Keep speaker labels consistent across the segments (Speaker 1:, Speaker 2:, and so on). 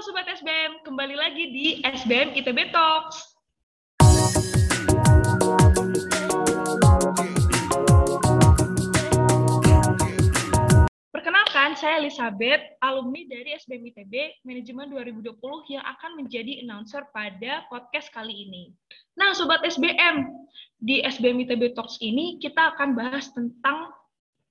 Speaker 1: Sobat SBM, kembali lagi di SBM ITB Talks. Perkenalkan, saya Elizabeth, alumni dari SBM ITB Manajemen 2020 yang akan menjadi announcer pada podcast kali ini. Nah, Sobat SBM, di SBM ITB Talks ini kita akan bahas tentang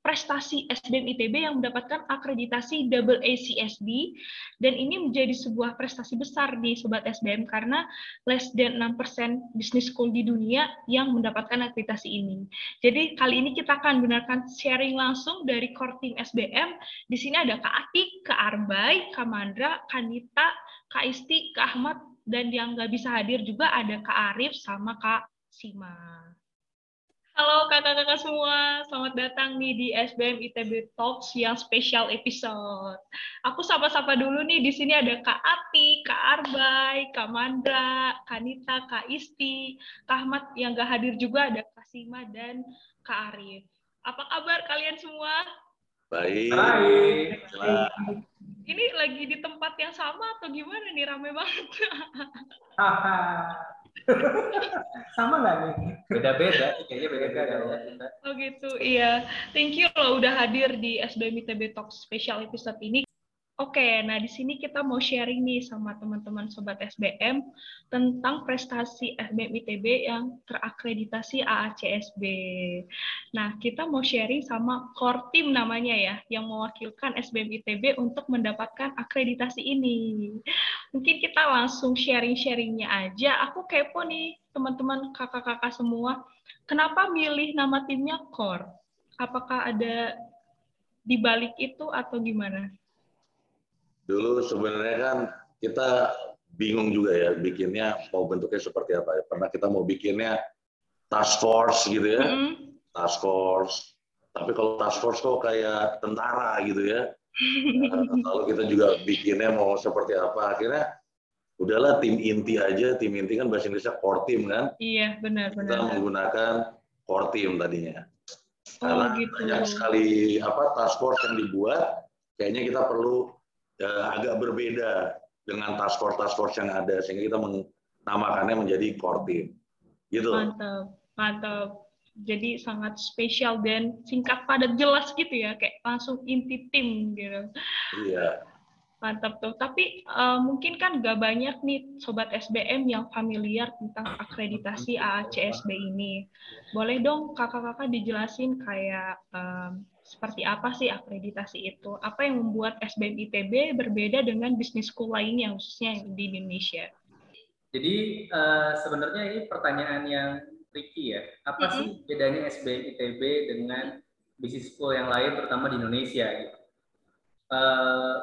Speaker 1: prestasi SBM ITB yang mendapatkan akreditasi double ACSB dan ini menjadi sebuah prestasi besar di sobat SBM karena less than 6% business school di dunia yang mendapatkan akreditasi ini. Jadi kali ini kita akan benarkan sharing langsung dari core team SBM. Di sini ada Kak Atik, Kak Arbay, Kak Mandra, Kak Nita, Kak Isti, Kak Ahmad, dan yang nggak bisa hadir juga ada Kak Arif sama Kak Sima. Halo kakak-kakak semua, selamat datang nih di SBM ITB Talks yang spesial episode. Aku sapa-sapa dulu nih, di sini ada Kak Ati, Kak Arbay, Kak Mandra, Kak Nita, Kak Isti, Kak Ahmad yang gak hadir juga ada Kak Sima dan Kak Arif. Apa kabar kalian semua?
Speaker 2: Baik.
Speaker 3: Baik.
Speaker 1: Ini lagi di tempat yang sama atau gimana nih, rame banget?
Speaker 3: Sama nggak nih? Beda-beda, kayaknya beda-beda ya.
Speaker 1: Oh gitu, iya. Thank you loh udah hadir di SBM ITB Talk special episode ini. Oke, nah di sini kita mau sharing nih sama teman-teman sobat SBM tentang prestasi SBM ITB yang terakreditasi AACSB. Nah, kita mau sharing sama core team namanya ya, yang mewakilkan SBM ITB untuk mendapatkan akreditasi ini. Mungkin kita langsung sharing-sharingnya aja. Aku kepo nih, teman-teman kakak-kakak semua. Kenapa milih nama timnya core? Apakah ada di balik itu atau gimana?
Speaker 2: Dulu sebenarnya kan kita bingung juga ya bikinnya mau bentuknya seperti apa ya. Pernah kita mau bikinnya task force gitu ya. Mm. Task force. Tapi kalau task force kok kayak tentara gitu ya. Nah, kalau kita juga bikinnya mau seperti apa akhirnya udahlah tim inti aja tim inti kan bahasa Inggrisnya core team kan
Speaker 1: iya benar benar
Speaker 2: kita menggunakan core team tadinya oh, karena gitu. banyak sekali apa task force yang dibuat kayaknya kita perlu agak berbeda dengan task force task force yang ada sehingga kita menamakannya menjadi core team. Gitu.
Speaker 1: Mantap mantap. Jadi sangat spesial dan singkat padat jelas gitu ya kayak langsung inti tim gitu.
Speaker 2: Iya.
Speaker 1: Mantap tuh. Tapi uh, mungkin kan gak banyak nih sobat SBM yang familiar tentang akreditasi AACSB ini. Boleh dong kakak-kakak dijelasin kayak um, seperti apa sih akreditasi itu? Apa yang membuat SBM ITB berbeda dengan bisnis school lainnya, khususnya di Indonesia?
Speaker 3: Jadi uh, sebenarnya ini pertanyaan yang tricky ya. Apa mm -hmm. sih bedanya SBM ITB dengan bisnis school yang lain, terutama di Indonesia? Gitu. Uh,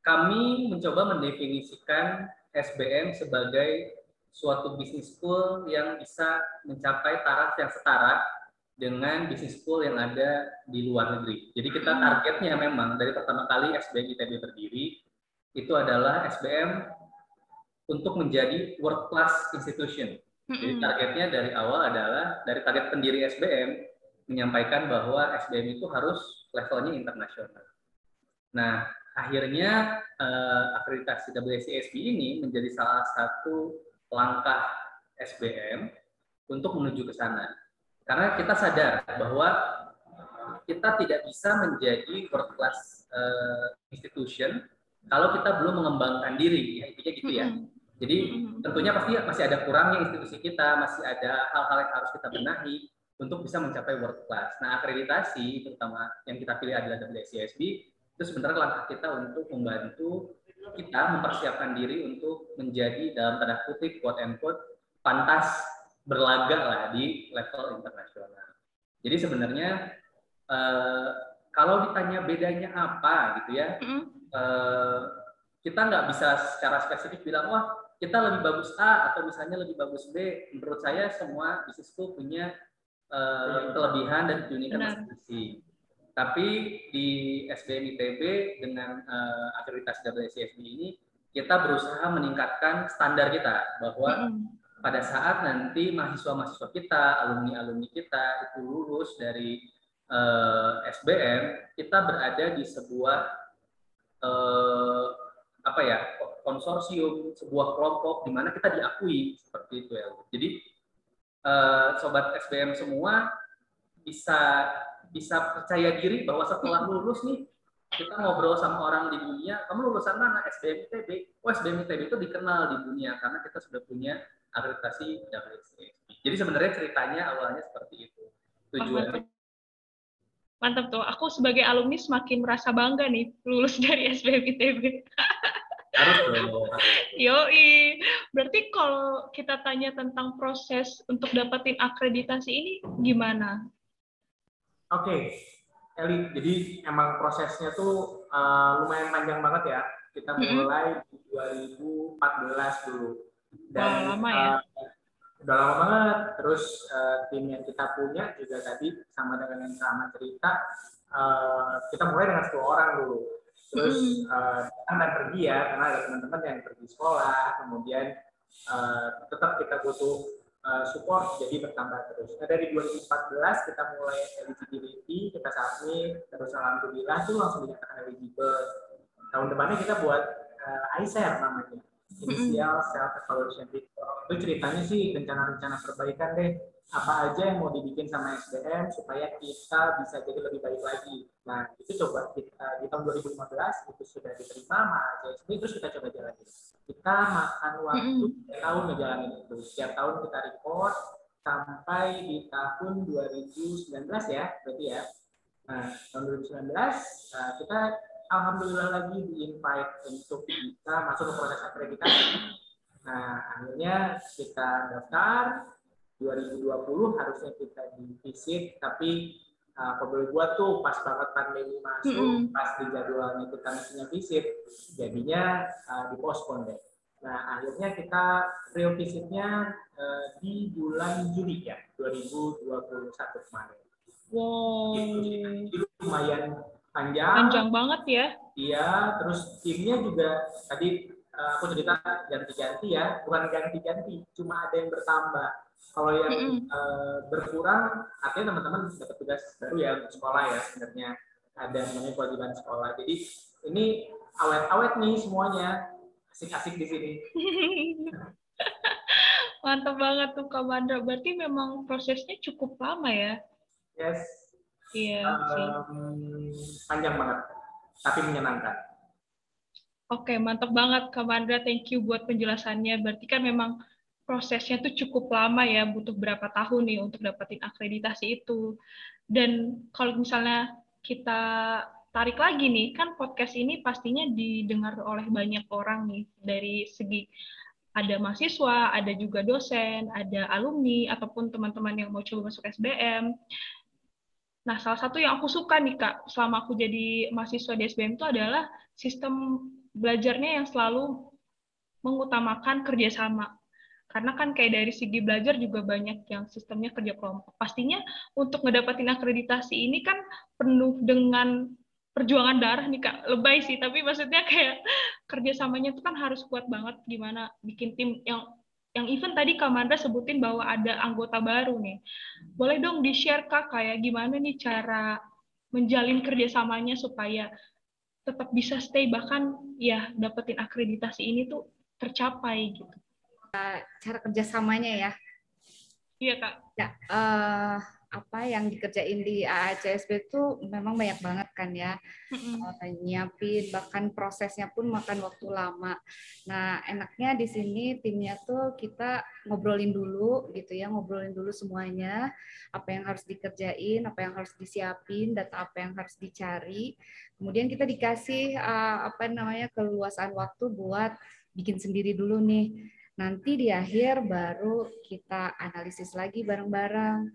Speaker 3: kami mencoba mendefinisikan SBM sebagai suatu bisnis school yang bisa mencapai taraf yang setara dengan bisnis school yang ada di luar negeri. Jadi kita hmm. targetnya memang dari pertama kali SBM ITB berdiri itu adalah SBM untuk menjadi world class institution. Jadi hmm. targetnya dari awal adalah dari target pendiri SBM menyampaikan bahwa SBM itu harus levelnya internasional. Nah, akhirnya eh, akreditasi WCSB ini menjadi salah satu langkah SBM untuk menuju ke sana karena kita sadar bahwa kita tidak bisa menjadi world class uh, institution kalau kita belum mengembangkan diri, ya, intinya gitu ya. Jadi tentunya pasti masih ada kurangnya institusi kita, masih ada hal-hal yang harus kita benahi untuk bisa mencapai world class. Nah, akreditasi terutama yang kita pilih adalah WCSB itu sebenarnya langkah kita untuk membantu kita mempersiapkan diri untuk menjadi dalam tanda kutip quote and quote pantas berlaga lah di level internasional. Jadi sebenarnya uh, kalau ditanya bedanya apa gitu ya, mm uh, kita nggak bisa secara spesifik bilang wah kita lebih bagus A atau misalnya lebih bagus B. Menurut saya semua bisnis school punya uh, kelebihan dan keunikan masing-masing. Tapi di SBM ITB dengan uh, akreditasi WCSB ini kita berusaha meningkatkan standar kita bahwa mm pada saat nanti mahasiswa-mahasiswa kita, alumni-alumni kita itu lulus dari uh, eh, SBM, kita berada di sebuah uh,
Speaker 4: apa ya konsorsium, sebuah kelompok di mana kita diakui seperti itu ya. Jadi uh, sobat SBM semua bisa bisa percaya diri bahwa setelah lulus nih kita ngobrol sama orang di dunia, kamu lulusan mana? SBM ITB. Oh, SBM ITB itu dikenal di dunia karena kita sudah punya akreditasi WSB. Jadi sebenarnya ceritanya awalnya seperti itu. Tujuan.
Speaker 1: Mantap tuh. Aku sebagai alumni semakin merasa bangga nih lulus dari SBM ITB. Yoi. Berarti kalau kita tanya tentang proses untuk dapetin akreditasi ini gimana?
Speaker 5: Oke, okay. Eli, jadi emang prosesnya tuh uh, lumayan panjang banget ya. Kita mulai mm -hmm. 2014 dulu.
Speaker 1: Dan Wah, lama ya? Uh,
Speaker 5: udah lama banget. Terus uh, tim yang kita punya juga tadi sama dengan yang sama cerita, uh, kita mulai dengan 10 orang dulu. Terus mm. uh, pergi ya, karena ada teman-teman yang pergi sekolah, kemudian uh, tetap kita butuh uh, support jadi bertambah terus. Nah dari 2014 kita mulai eligibility, kita submit, terus alhamdulillah tuh langsung dinyatakan eligible. Tahun depannya kita buat uh, ISER namanya, Initial Self Evaluation Report. Itu ceritanya sih rencana-rencana perbaikan deh apa aja yang mau dibikin sama SDM supaya kita bisa jadi lebih baik lagi. Nah, itu coba kita di tahun 2015 itu sudah diterima sama JSB, terus kita coba jalanin. Kita makan waktu mm tahun ngejalanin itu. Setiap tahun kita report sampai di tahun 2019 ya, berarti ya. Nah, tahun 2019 uh, kita alhamdulillah lagi di-invite untuk bisa masuk ke proses akreditasi. Nah, akhirnya kita daftar, 2020 harusnya kita di visit tapi uh, boleh buat tuh pas banget pandemi masuk mm -hmm. pas di jadwalnya kita mestinya visit jadinya uh, dipospon deh nah akhirnya kita real visitnya uh, di bulan Juli ya 2021 kemarin
Speaker 1: wow
Speaker 5: itu lumayan panjang
Speaker 1: panjang banget ya
Speaker 5: iya terus timnya juga tadi uh, aku cerita ganti-ganti ya bukan ganti-ganti cuma ada yang bertambah kalau yang mm -hmm. uh, berkurang, artinya teman-teman dapat tugas baru ya untuk sekolah ya sebenarnya ada namanya kewajiban sekolah. Jadi ini awet-awet nih semuanya, asik-asik di sini.
Speaker 1: Mantap banget tuh Kak Mandra. Berarti memang prosesnya cukup lama ya?
Speaker 5: Yes.
Speaker 1: Iya
Speaker 5: um, Panjang banget, tapi menyenangkan.
Speaker 1: Oke, mantap banget Kak Mandra. Thank you buat penjelasannya. Berarti kan memang prosesnya tuh cukup lama ya, butuh berapa tahun nih untuk dapetin akreditasi itu. Dan kalau misalnya kita tarik lagi nih, kan podcast ini pastinya didengar oleh banyak orang nih, dari segi ada mahasiswa, ada juga dosen, ada alumni, ataupun teman-teman yang mau coba masuk SBM. Nah, salah satu yang aku suka nih, Kak, selama aku jadi mahasiswa di SBM itu adalah sistem belajarnya yang selalu mengutamakan kerjasama. Karena kan kayak dari segi belajar juga banyak yang sistemnya kerja kelompok. Pastinya untuk ngedapatin akreditasi ini kan penuh dengan perjuangan darah nih kak. Lebay sih tapi maksudnya kayak kerjasamanya itu kan harus kuat banget. Gimana bikin tim yang yang event tadi Kamandra sebutin bahwa ada anggota baru nih boleh dong di share kak kayak gimana nih cara menjalin kerjasamanya supaya tetap bisa stay bahkan ya dapetin akreditasi ini tuh tercapai gitu
Speaker 6: cara kerjasamanya ya.
Speaker 1: Iya kak.
Speaker 6: Ya, uh, apa yang dikerjain di AACSB itu memang banyak banget kan ya. Uh, nyiapin, bahkan prosesnya pun makan waktu lama. Nah, enaknya di sini timnya tuh kita ngobrolin dulu gitu ya, ngobrolin dulu semuanya, apa yang harus dikerjain, apa yang harus disiapin, data apa yang harus dicari. Kemudian kita dikasih uh, apa namanya keluasan waktu buat bikin sendiri dulu nih Nanti di akhir baru kita analisis lagi bareng-bareng.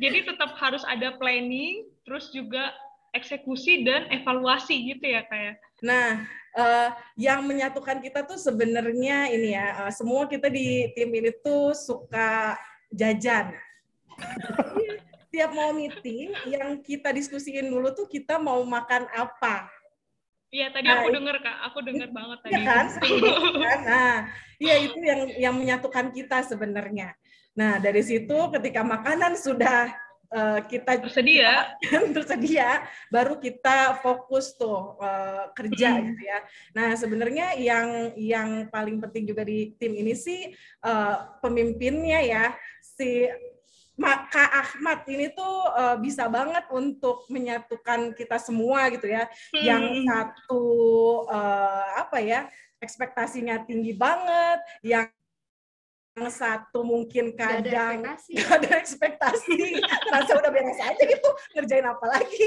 Speaker 1: Jadi tetap harus ada planning, terus juga eksekusi dan evaluasi gitu ya kayak. Ya?
Speaker 7: Nah, uh, yang menyatukan kita tuh sebenarnya ini ya, uh, semua kita di tim ini tuh suka jajan. Tiap mau meeting, yang kita diskusiin dulu tuh kita mau makan apa
Speaker 1: Iya tadi nah, aku dengar kak, aku dengar banget tadi.
Speaker 7: Iya kan, kan? Nah, iya itu yang yang menyatukan kita sebenarnya. Nah dari situ ketika makanan sudah uh, kita
Speaker 1: tersedia
Speaker 7: tersedia baru kita fokus tuh uh, kerja hmm. gitu ya. Nah sebenarnya yang yang paling penting juga di tim ini sih uh, pemimpinnya ya si Kak Ahmad ini tuh uh, bisa banget untuk menyatukan kita semua gitu ya. Hmm. Yang satu uh, apa ya ekspektasinya tinggi banget, yang satu mungkin kadang
Speaker 6: gak ada ekspektasi,
Speaker 7: gak ada ekspektasi. rasa udah beres aja gitu ngerjain apa lagi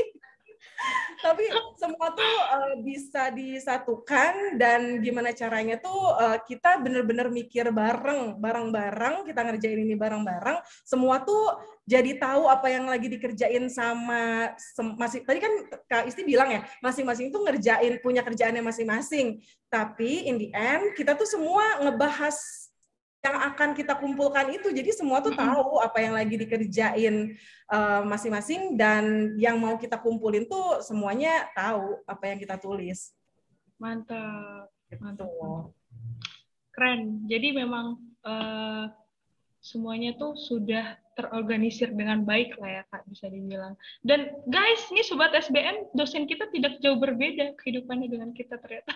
Speaker 7: tapi semua tuh uh, bisa disatukan dan gimana caranya tuh uh, kita bener-bener mikir bareng bareng-bareng kita ngerjain ini bareng-bareng semua tuh jadi tahu apa yang lagi dikerjain sama masih tadi kan Kak Isti bilang ya masing-masing tuh ngerjain punya kerjaannya masing-masing. Tapi in the end kita tuh semua ngebahas yang akan kita kumpulkan itu. Jadi semua tuh tahu apa yang lagi dikerjain eh, masing-masing uh, dan yang mau kita kumpulin tuh semuanya tahu apa yang kita tulis.
Speaker 1: Mantap mantap keren. Jadi memang uh, semuanya tuh sudah terorganisir dengan baik lah ya kak bisa dibilang. Dan guys ini sobat SBM dosen kita tidak jauh berbeda kehidupannya dengan kita ternyata.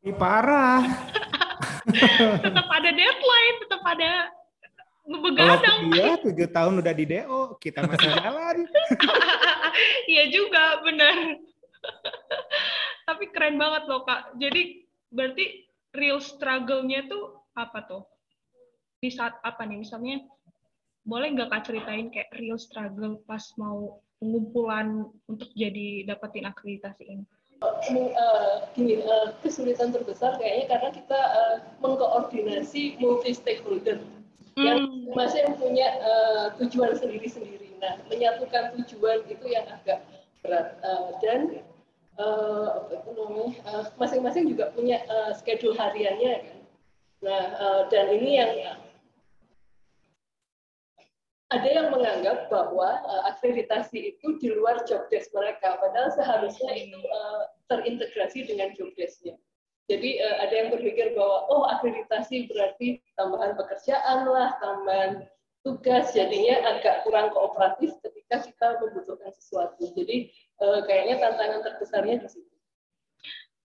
Speaker 8: Ini parah
Speaker 1: tetap ada deadline, tetap ada begadang.
Speaker 8: Kalau dia tujuh tahun udah di DO, kita masih jalan.
Speaker 1: Iya juga, benar. Tapi keren banget loh kak. Jadi berarti real struggle-nya tuh apa tuh? Di saat apa nih? Misalnya, boleh nggak kak ceritain kayak real struggle pas mau pengumpulan untuk jadi dapetin akreditasi ini?
Speaker 9: Uh, gini uh, kesulitan terbesar kayaknya karena kita uh, mengkoordinasi multi stakeholder hmm. yang masih punya uh, tujuan sendiri-sendiri. Nah, menyatukan tujuan itu yang agak berat uh, dan uh, apa itu namanya masing-masing juga punya uh, schedule hariannya kan. Nah, uh, dan ini yang ada yang menganggap bahwa uh, akreditasi itu di luar job desk mereka, padahal seharusnya itu uh, terintegrasi dengan job desk-nya. Jadi uh, ada yang berpikir bahwa oh akreditasi berarti tambahan pekerjaan lah, tambahan tugas, jadinya agak kurang kooperatif ketika kita membutuhkan sesuatu. Jadi uh, kayaknya tantangan terbesarnya di situ.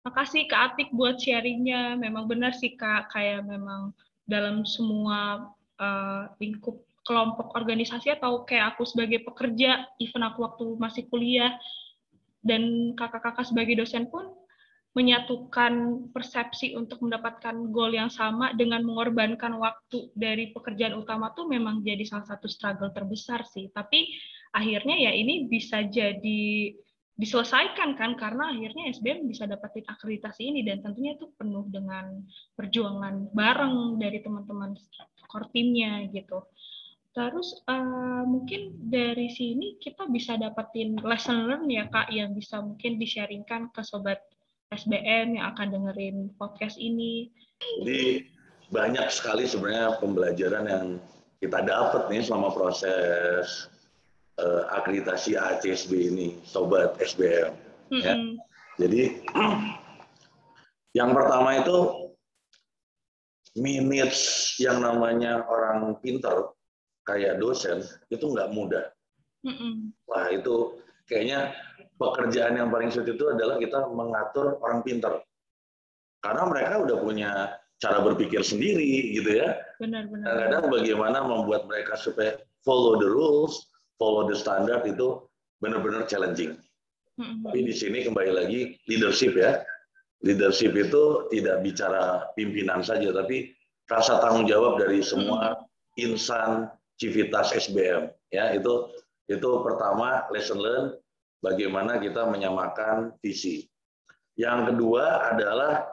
Speaker 1: Makasih Kak Atik buat sharingnya. Memang benar sih Kak, kayak memang dalam semua uh, lingkup kelompok organisasi atau kayak aku sebagai pekerja, even aku waktu masih kuliah, dan kakak-kakak sebagai dosen pun menyatukan persepsi untuk mendapatkan goal yang sama dengan mengorbankan waktu dari pekerjaan utama tuh memang jadi salah satu struggle terbesar sih. Tapi akhirnya ya ini bisa jadi diselesaikan kan karena akhirnya SBM bisa dapetin akreditasi ini dan tentunya itu penuh dengan perjuangan bareng dari teman-teman core timnya gitu. Terus uh, mungkin dari sini kita bisa dapetin lesson learn ya kak yang bisa mungkin di-sharingkan ke sobat SBM yang akan dengerin podcast ini.
Speaker 2: Jadi banyak sekali sebenarnya pembelajaran yang kita dapat nih selama proses uh, akreditasi ACSB ini, sobat SBM. Mm -hmm. ya. Jadi yang pertama itu minutes yang namanya orang pinter kayak dosen itu nggak mudah. Mm-mm. Wah itu kayaknya pekerjaan yang paling sulit itu adalah kita mengatur orang pinter. Karena mereka udah punya cara berpikir sendiri gitu ya.
Speaker 1: Benar-benar.
Speaker 2: Kadang-kadang bagaimana membuat mereka supaya follow the rules, follow the standard itu benar-benar challenging. Mm-hmm. Tapi di sini kembali lagi leadership ya. Leadership itu tidak bicara pimpinan saja, tapi rasa tanggung jawab dari semua mm-hmm. insan civitas SBM ya itu itu pertama lesson learn bagaimana kita menyamakan visi. Yang kedua adalah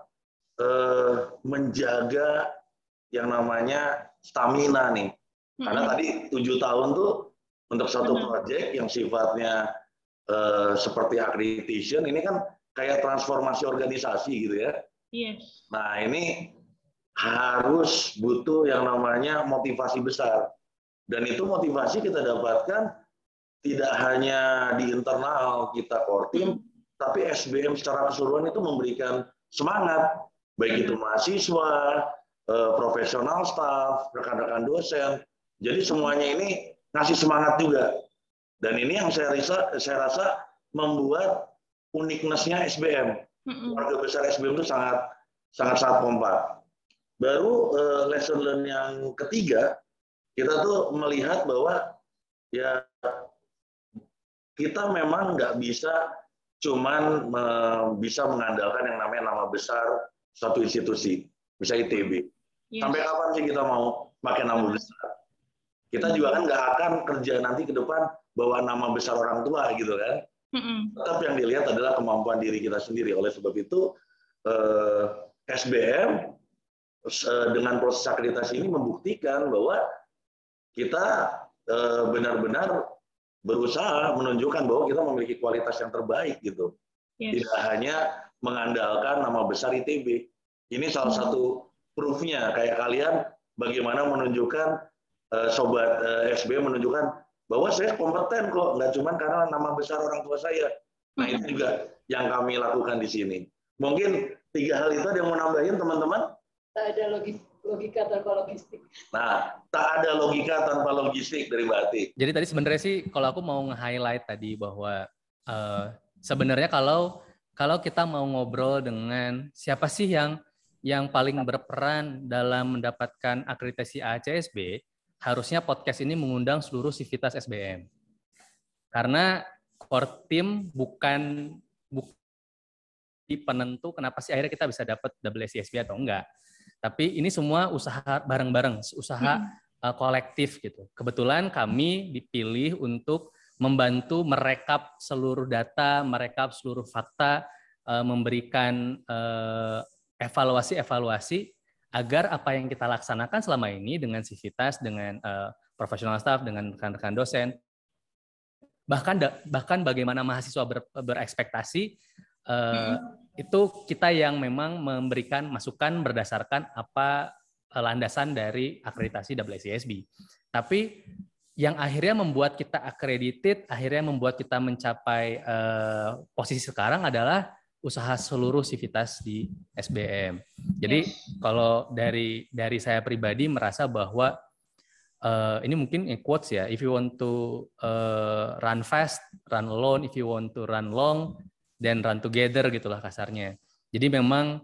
Speaker 2: eh, menjaga yang namanya stamina nih. Karena hmm. tadi tujuh tahun tuh untuk satu proyek yang sifatnya eh, seperti accreditation ini kan kayak transformasi organisasi gitu ya.
Speaker 1: Yes.
Speaker 2: Nah ini harus butuh yang namanya motivasi besar. Dan itu motivasi kita dapatkan tidak hanya di internal kita core team, tapi SBM secara keseluruhan itu memberikan semangat, baik itu mahasiswa, eh, profesional staff, rekan-rekan dosen. Jadi semuanya ini ngasih semangat juga. Dan ini yang saya rasa, saya rasa membuat uniqueness-nya SBM. Keluarga besar SBM itu sangat sangat sangat kompak. Baru uh, lesson learn yang ketiga, kita tuh melihat bahwa ya kita memang nggak bisa cuman me, bisa mengandalkan yang namanya nama besar satu institusi, bisa ITB. Yes. Sampai kapan sih kita mau pakai nama besar? Kita juga kan nggak akan kerja nanti ke depan bawa nama besar orang tua gitu kan. Mm-hmm. Tetap yang dilihat adalah kemampuan diri kita sendiri. Oleh sebab itu eh, SBM eh, dengan proses akreditasi ini membuktikan bahwa kita eh, benar-benar berusaha menunjukkan bahwa kita memiliki kualitas yang terbaik gitu. Yes. Tidak hanya mengandalkan nama besar ITB. Ini salah mm-hmm. satu proofnya kayak kalian bagaimana menunjukkan uh, sobat uh, eh, SB menunjukkan bahwa saya kompeten kok, nggak cuma karena nama besar orang tua saya. Nah itu juga yang kami lakukan di sini. Mungkin tiga hal itu ada yang mau nambahin teman-teman?
Speaker 9: Tak ada logika tanpa logistik.
Speaker 2: Nah, tak ada logika tanpa logistik dari Mbak
Speaker 3: Jadi tadi sebenarnya sih kalau aku mau nge-highlight tadi bahwa uh, sebenarnya kalau kalau kita mau ngobrol dengan siapa sih yang yang paling berperan dalam mendapatkan akreditasi ACSB, harusnya podcast ini mengundang seluruh sivitas SBM. Karena core team bukan di penentu kenapa sih akhirnya kita bisa dapat WCSB atau enggak. Tapi ini semua usaha bareng-bareng, usaha hmm. uh, kolektif gitu. Kebetulan kami dipilih untuk membantu merekap seluruh data, merekap seluruh fakta, uh, memberikan uh, evaluasi-evaluasi agar apa yang kita laksanakan selama ini dengan sivitas, dengan uh, profesional staff, dengan rekan-rekan dosen, bahkan bahkan bagaimana mahasiswa ber, berekspektasi uh, itu kita yang memang memberikan masukan berdasarkan apa eh, landasan dari akreditasi WCSB. Tapi yang akhirnya membuat kita accredited, akhirnya membuat kita mencapai uh, posisi sekarang adalah usaha seluruh sivitas di SBM. Jadi yes. kalau dari dari saya pribadi merasa bahwa uh, ini mungkin in quotes ya, if you want to uh, run fast, run alone, if you want to run long, then run together gitulah kasarnya. Jadi memang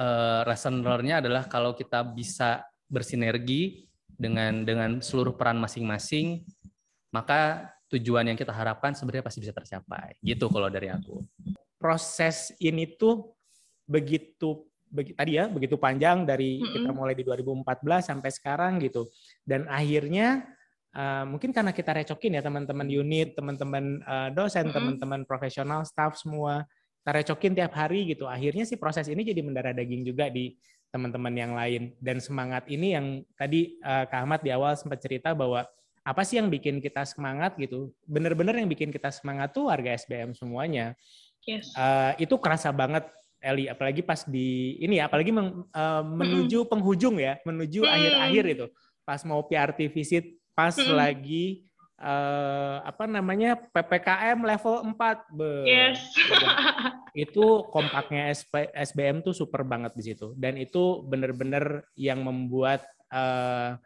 Speaker 3: uh, lesson adalah kalau kita bisa bersinergi dengan dengan seluruh peran masing-masing, maka tujuan yang kita harapkan sebenarnya pasti bisa tercapai. Gitu kalau dari aku
Speaker 8: proses ini tuh begitu begi, tadi ya begitu panjang dari mm -hmm. kita mulai di 2014 sampai sekarang gitu dan akhirnya uh, mungkin karena kita recokin ya teman-teman unit teman-teman uh, dosen teman-teman profesional staff semua. Kita recokin tiap hari gitu. Akhirnya sih proses ini jadi mendarah daging juga di teman-teman yang lain. Dan semangat ini yang tadi uh, Kak Ahmad di awal sempat cerita bahwa apa sih yang bikin kita semangat gitu? Bener-bener yang bikin kita semangat tuh warga SBM semuanya. Yes. Uh, itu kerasa banget Eli, apalagi pas di ini ya, apalagi men, uh, menuju mm penghujung ya, menuju akhir-akhir mm. itu, pas mau PRT visit, pas mm lagi uh, apa namanya ppkm level 4, Be. Yes. itu kompaknya SP, SBM tuh super banget di situ, dan itu benar-benar yang membuat uh,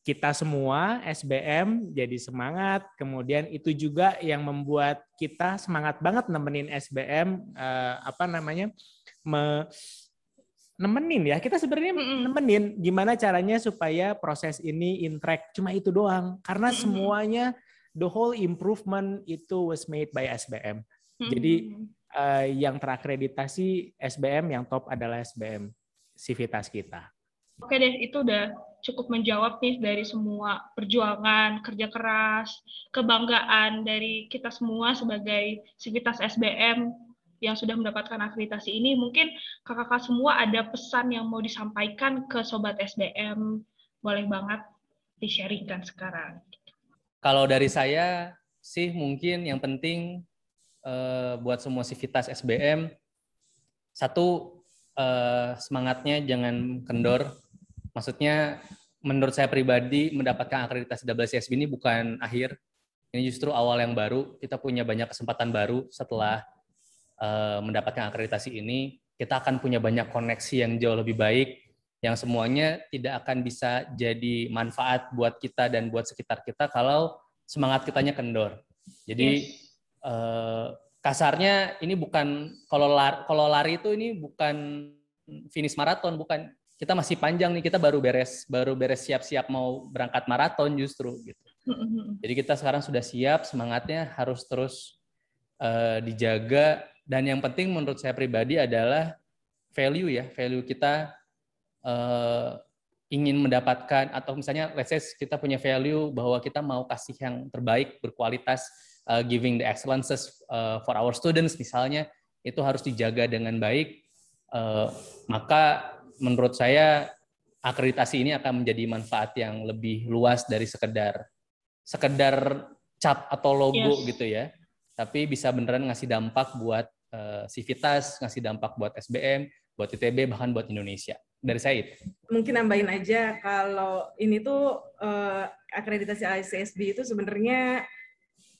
Speaker 8: kita semua SBM jadi semangat. Kemudian itu juga yang membuat kita semangat banget nemenin SBM eh, apa namanya me, nemenin ya. Kita sebenarnya nemenin gimana caranya supaya proses ini in track. Cuma itu doang. Karena semuanya the whole improvement itu was made by SBM. Jadi eh, yang terakreditasi SBM, yang top adalah SBM sivitas kita.
Speaker 1: Oke deh, itu udah cukup menjawab nih dari semua perjuangan, kerja keras, kebanggaan dari kita semua sebagai sivitas SBM yang sudah mendapatkan akreditasi ini. Mungkin kakak-kakak semua ada pesan yang mau disampaikan ke Sobat SBM. Boleh banget di-sharingkan sekarang.
Speaker 3: Kalau dari saya sih mungkin yang penting eh, buat semua sivitas SBM, satu eh, semangatnya jangan kendor, Maksudnya menurut saya pribadi mendapatkan akreditasi WCSB ini bukan akhir, ini justru awal yang baru. Kita punya banyak kesempatan baru setelah uh, mendapatkan akreditasi ini. Kita akan punya banyak koneksi yang jauh lebih baik yang semuanya tidak akan bisa jadi manfaat buat kita dan buat sekitar kita kalau semangat kitanya kendor. Jadi yes. eh, kasarnya ini bukan kalau lari, kalau lari itu ini bukan finish maraton, bukan kita masih panjang nih kita baru beres baru beres siap-siap mau berangkat maraton justru gitu. Jadi kita sekarang sudah siap, semangatnya harus terus uh, dijaga dan yang penting menurut saya pribadi adalah value ya, value kita uh, ingin mendapatkan atau misalnya let's say kita punya value bahwa kita mau kasih yang terbaik berkualitas uh, giving the excellences uh, for our students misalnya itu harus dijaga dengan baik uh, maka menurut saya akreditasi ini akan menjadi manfaat yang lebih luas dari sekedar sekedar cap atau logo yes. gitu ya. Tapi bisa beneran ngasih dampak buat uh, Civitas, ngasih dampak buat SBM, buat ITB, bahkan buat Indonesia. Dari itu.
Speaker 7: Mungkin nambahin aja kalau ini tuh uh, akreditasi ICSB itu sebenarnya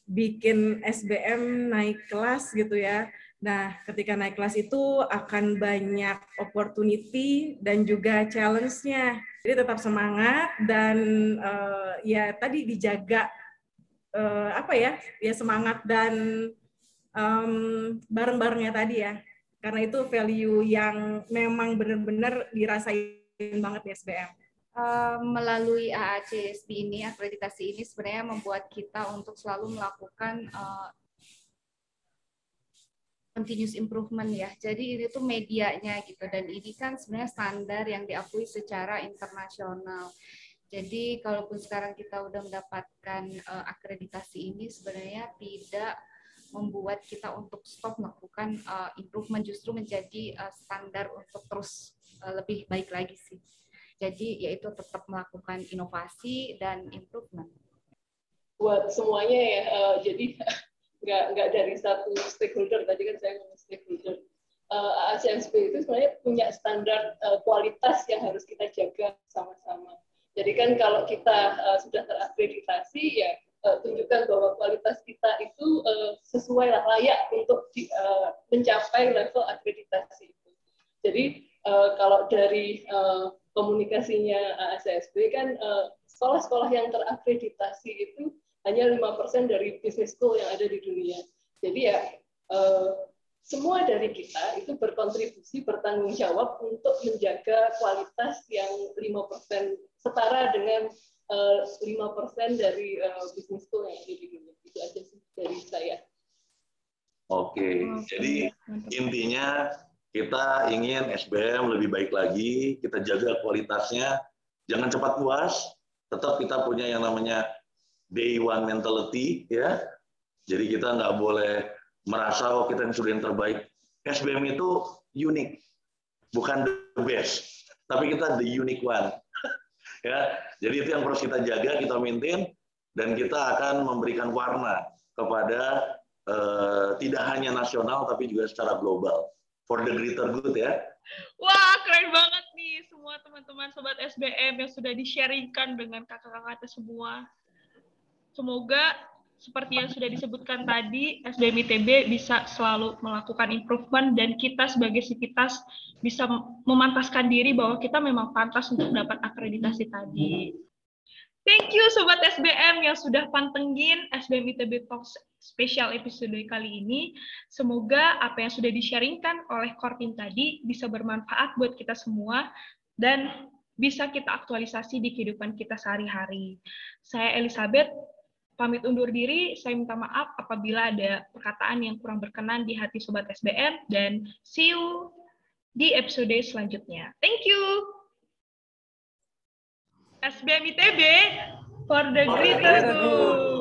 Speaker 7: bikin SBM naik kelas gitu ya Nah, ketika naik kelas itu akan banyak opportunity dan juga challenge-nya. Jadi tetap semangat dan uh, ya tadi dijaga uh, apa ya? Ya semangat dan um, bareng-barengnya tadi ya. Karena itu value yang memang benar-benar dirasain banget di SBM.
Speaker 6: Uh, melalui AACSB ini, akreditasi ini sebenarnya membuat kita untuk selalu melakukan uh, continuous improvement ya. Jadi ini tuh medianya gitu dan ini kan sebenarnya standar yang diakui secara internasional. Jadi kalaupun sekarang kita udah mendapatkan uh, akreditasi ini sebenarnya tidak membuat kita untuk stop melakukan uh, improvement justru menjadi uh, standar untuk terus uh, lebih baik lagi sih. Jadi yaitu tetap melakukan inovasi dan improvement.
Speaker 9: Buat semuanya ya, uh, jadi nggak nggak dari satu stakeholder tadi kan saya ngomong stakeholder uh, eh, ACSP itu sebenarnya punya standar uh, kualitas yang harus kita jaga sama-sama. Jadi kan kalau kita uh, sudah terakreditasi ya uh, tunjukkan bahwa kualitas kita itu uh, sesuai lah layak untuk di, uh, mencapai level akreditasi itu. Jadi uh, kalau dari uh, komunikasinya ACSB kan sekolah-sekolah uh, yang terakreditasi itu hanya lima persen dari business school yang ada di dunia. Jadi ya uh, semua dari kita itu berkontribusi bertanggung jawab untuk menjaga kualitas yang lima persen setara dengan eh, lima persen dari uh, business school yang ada di dunia. Itu aja sih dari saya.
Speaker 2: Oke, okay. jadi intinya kita ingin SBM lebih baik lagi, kita jaga kualitasnya, jangan cepat puas, tetap kita punya yang namanya day one mentality ya. Jadi kita nggak boleh merasa oh kita yang sudah yang terbaik. SBM itu unik, bukan the best, tapi kita the unique one. Ya, jadi itu yang harus kita jaga, kita maintain, dan kita akan memberikan warna kepada uh, tidak hanya nasional tapi juga secara global for the greater good ya.
Speaker 1: Wah keren banget nih semua teman-teman sobat SBM yang sudah di-sharingkan dengan kakak-kakak semua. Semoga seperti yang sudah disebutkan tadi, SBM ITB bisa selalu melakukan improvement dan kita sebagai sivitas bisa memantaskan diri bahwa kita memang pantas untuk dapat akreditasi tadi. Thank you Sobat SBM yang sudah pantengin SBM ITB Talks spesial episode kali ini. Semoga apa yang sudah di-sharingkan oleh Korpin tadi bisa bermanfaat buat kita semua dan bisa kita aktualisasi di kehidupan kita sehari-hari. Saya Elizabeth, pamit undur diri. Saya minta maaf apabila ada perkataan yang kurang berkenan di hati Sobat SBM dan see you di episode selanjutnya. Thank you. SBM ITB for the greater good.